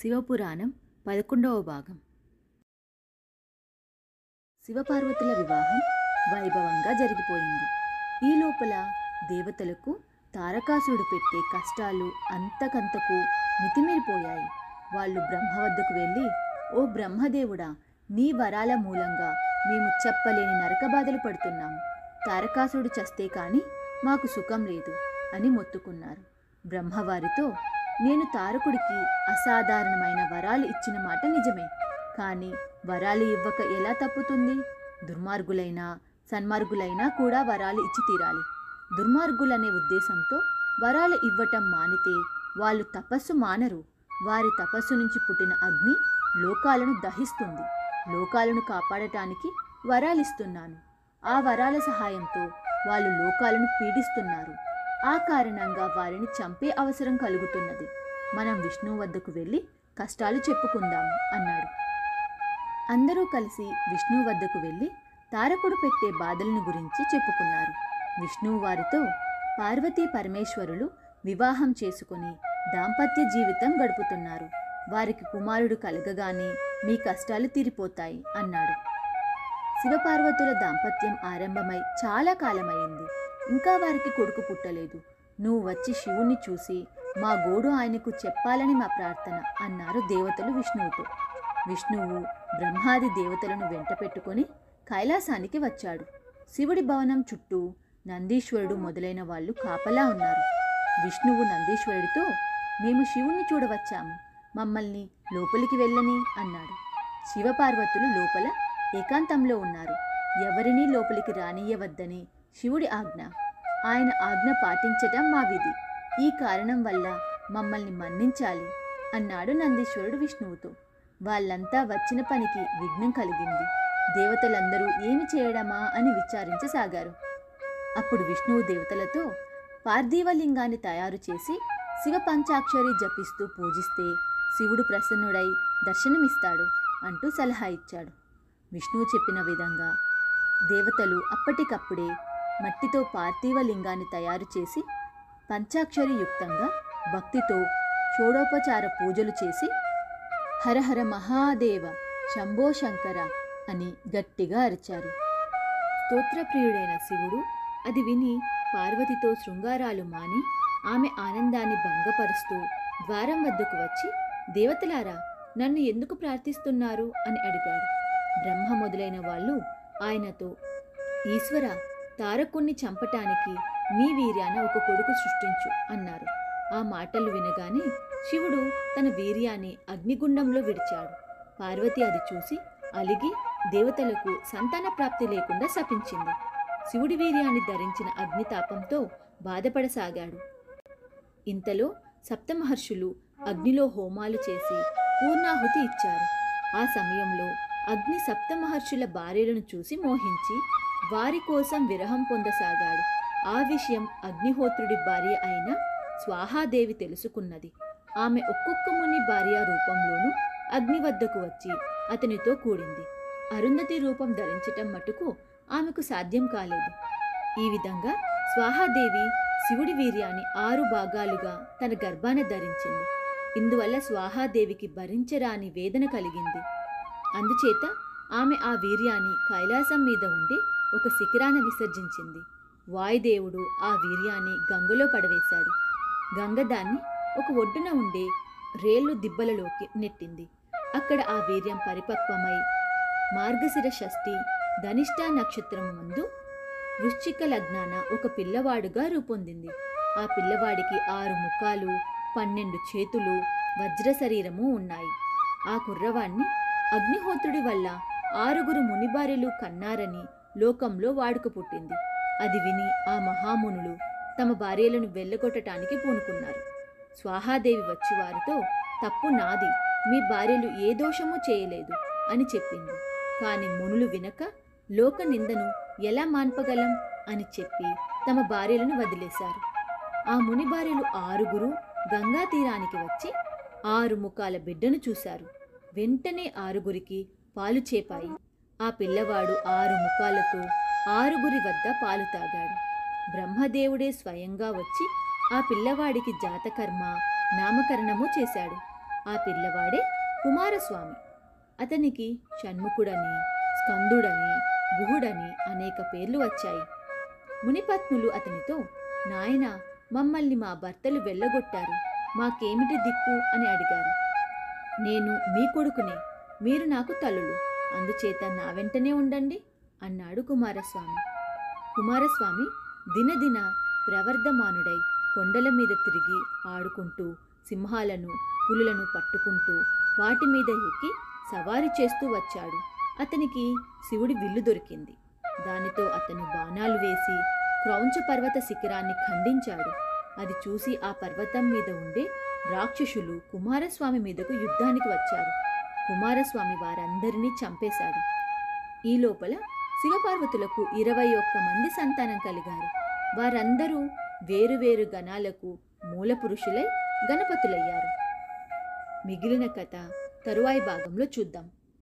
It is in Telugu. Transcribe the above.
శివపురాణం పదకొండవ భాగం. శివపార్వతుల వివాహం వైభవంగా జరిగిపోయింది. ఈ లోపల దేవతలకు తారకాసురుడు పెట్టే కష్టాలు అంతకంతకు మితిమీరిపోయాయి. వాళ్ళు బ్రహ్మ వద్దకు వెళ్ళి ఓ బ్రహ్మదేవుడా నీ వరాల మూలంగా మేము చెప్పలేని నరకబాధలు పడుతున్నాము తారకాసురుడు చస్తే కానీ మాకు సుఖం లేదు అని మొత్తుకున్నారు. బ్రహ్మవారితో నేను తారకుడికి అసాధారణమైన వరాలు ఇచ్చిన మాట నిజమే. కానీ వరాలు ఇవ్వక ఎలా తప్పుతుంది? దుర్మార్గులైనా సన్మార్గులైనా కూడా వరాలు ఇచ్చి తీరాలి. దుర్మార్గులనే ఉద్దేశంతో వరాలు ఇవ్వటం మానితే వాళ్ళు తపస్సు మానరు. వారి తపస్సు నుంచి పుట్టిన అగ్ని లోకాలను దహిస్తుంది. లోకాలను కాపాడటానికి వరాలిస్తున్నాను. ఆ వరాల సహాయంతో వాళ్ళు లోకాలను పీడిస్తున్నారు. ఆ కారణంగా వారిని చంపే అవసరం కలుగుతున్నది. మనం విష్ణు వద్దకు వెళ్ళి కష్టాలు చెప్పుకుందాం అన్నాడు. అందరూ కలిసి విష్ణు వద్దకు వెళ్ళి తారకుడు పెట్టే బాధలను గురించి చెప్పుకున్నారు. విష్ణువు వారితో పార్వతీ పరమేశ్వరులు వివాహం చేసుకుని దాంపత్య జీవితం గడుపుతున్నారు. వారికి కుమారుడు కలగగానే మీ కష్టాలు తీరిపోతాయి అన్నాడు. శివపార్వతుల దాంపత్యం ఆరంభమై చాలా కాలమైంది. ఇంకా వారికి కొడుకు పుట్టలేదు. నువ్వు వచ్చి శివుణ్ణి చూసి మా గోడు ఆయనకు చెప్పాలని మా ప్రార్థన అన్నారు దేవతలు విష్ణువుతో. విష్ణువు బ్రహ్మాది దేవతలను వెంట పెట్టుకొని కైలాసానికి వచ్చాడు. శివుడి భవనం చుట్టూ నందీశ్వరుడు మొదలైన వాళ్ళు కాపలా ఉన్నారు. విష్ణువు నందీశ్వరుడితో మేము శివుణ్ణి చూడవచ్చాము. మమ్మల్ని లోపలికి వెళ్ళని అన్నాడు. శివపార్వతులు లోపల ఏకాంతంలో ఉన్నారు. ఎవరినీ లోపలికి రానియవద్దని శివుడి ఆజ్ఞ. ఆయన ఆజ్ఞ పాటించటం మా విధి. ఈ కారణం వల్ల మమ్మల్ని మన్నించాలి అన్నాడు నందీశ్వరుడు విష్ణువుతో. వాళ్ళంతా వచ్చిన పనికి విఘ్నం కలిగింది. దేవతలందరూ ఏమి చేయడమా అని విచారించసాగారు. అప్పుడు విష్ణువు దేవతలతో పార్థివలింగాన్ని తయారు చేసి శివ పంచాక్షరి జపిస్తూ పూజిస్తే శివుడు ప్రసన్నుడై దర్శనమిస్తాడు అంటూ సలహా ఇచ్చాడు. విష్ణువు చెప్పిన విధంగా దేవతలు అప్పటికప్పుడే మట్టితో పార్థివ లింగాన్ని తయారు చేసి పంచాక్షరి యుక్తంగా భక్తితో షోడోపచార పూజలు చేసి హరహర మహాదేవ శంభో శంకర అని గట్టిగా అరిచారు. స్తోత్రప్రియుడైన శివుడు అది విని పార్వతితో శృంగారాలు మాని ఆమె ఆనందాన్ని భంగపరుస్తూ ద్వారం వద్దకు వచ్చి దేవతలారా నన్ను ఎందుకు ప్రార్థిస్తున్నారు అని అడిగాడు. బ్రహ్మ మొదలైన వాళ్ళు ఆయనతో ఈశ్వర తారకుణ్ణి చంపటానికి నీ వీర్యాన ఒక కొడుకు సృష్టించు అన్నారు. ఆ మాటలు వినగానే శివుడు తన వీర్యాన్ని అగ్నిగుండంలో విడిచాడు. పార్వతి అది చూసి అలిగి దేవతలకు సంతాన ప్రాప్తి లేకుండా శపించింది. శివుడి వీర్యాన్ని ధరించిన అగ్నితాపంతో బాధపడసాగాడు. ఇంతలో సప్తమహర్షులు అగ్నిలో హోమాలు చేసి పూర్ణాహుతి ఇచ్చారు. ఆ సమయంలో అగ్ని సప్తమహర్షుల భార్యలను చూసి మోహించి వారి కోసం విరహం పొందసాగాడు. ఆ విషయం అగ్నిహోత్రుడి భార్య అయిన స్వాహాదేవి తెలుసుకున్నది. ఆమె ఒక్కొక్క ముని భార్య రూపంలోనూ అగ్ని వద్దకు వచ్చి అతనితో కూడింది. అరుంధతి రూపం ధరించటం మటుకు ఆమెకు సాధ్యం కాలేదు. ఈ విధంగా స్వాహాదేవి శివుడి వీర్యాన్ని ఆరు భాగాలుగా తన గర్భాన ధరించింది. ఇందువల్ల స్వాహాదేవికి భరించరాని వేదన కలిగింది. అందుచేత ఆమె ఆ వీర్యాన్ని కైలాసం మీద ఉండి ఒక శిఖరాన విసర్జించింది. వాయుదేవుడు ఆ వీర్యాన్ని గంగలో పడవేశాడు. గంగ దాన్ని ఒక ఒడ్డున ఉండే రేళ్ళు దిబ్బలలోకి నెట్టింది. అక్కడ ఆ వీర్యం పరిపక్వమై మార్గశిర షష్ఠి ధనిష్ట నక్షత్రం ముందు వృశ్చిక లగ్నాన ఒక పిల్లవాడుగా రూపొందింది. ఆ పిల్లవాడికి ఆరు ముఖాలు పన్నెండు చేతులు వజ్ర శరీరము ఉన్నాయి. ఆ కుర్రవాణ్ణి అగ్నిహోత్రుడి వల్ల ఆరుగురు మునిబారెలు కన్నారని లోకంలో వాడుక పుట్టింది. అది విని ఆ మహామునులు తమ భార్యలను వెళ్ళగొట్టడానికి పూనుకున్నారు. స్వాహాదేవి వచ్చి వారితో తప్పు నాది. మీ భార్యలు ఏ దోషమూ చేయలేదు అని చెప్పింది. కాని మునులు వినక లోక నిందను ఎలా మాన్పగలం? అని చెప్పి తమ భార్యలను వదిలేశారు. ఆ ముని భార్యలు ఆరుగురు గంగా తీరానికి వచ్చి ఆరు ముఖాల బిడ్డను చూశారు. వెంటనే ఆరుగురికి పాలు చేపాయి. ఆ పిల్లవాడు ఆరు ముఖాలతో ఆరుగురి వద్ద పాలు తాగాడు. బ్రహ్మదేవుడే స్వయంగా వచ్చి ఆ పిల్లవాడికి జాతకర్మ నామకరణము చేశాడు. ఆ పిల్లవాడే కుమారస్వామి. అతనికి షణ్ముఖుడని స్కందుడని గుహుడని అనేక పేర్లు వచ్చాయి. మునిపత్నులు అతనితో నాయన మమ్మల్ని మా భర్తలు వెళ్ళగొట్టారు. మాకేమిటి దిక్కు? అని అడిగారు. నేను మీ కొడుకునే. మీరు నాకు తల్లులు. అందుచేత నా వెంటనే ఉండండి అన్నాడు కుమారస్వామి. కుమారస్వామి దినదిన ప్రవర్ధమానుడై కొండల మీద తిరిగి ఆడుకుంటూ సింహాలను పులులను పట్టుకుంటూ వాటి మీద ఎక్కి సవారీ చేస్తూ వచ్చాడు. అతనికి శివుడి విల్లు దొరికింది. దానితో అతను బాణాలు వేసి క్రౌంచ పర్వత శిఖరాన్ని ఖండించాడు. అది చూసి ఆ పర్వతం మీద ఉండే రాక్షసులు కుమారస్వామి మీదకు యుద్ధానికి వచ్చారు. కుమారస్వామి వారందరినీ చంపేశాడు. ఈ లోపల శివపార్వతులకు ఇరవై ఒక్క మంది సంతానం కలిగారు. వారందరూ వేరువేరు గణాలకు మూల పురుషులై గణపతులయ్యారు. మిగిలిన కథ తరువాయి భాగంలో చూద్దాం.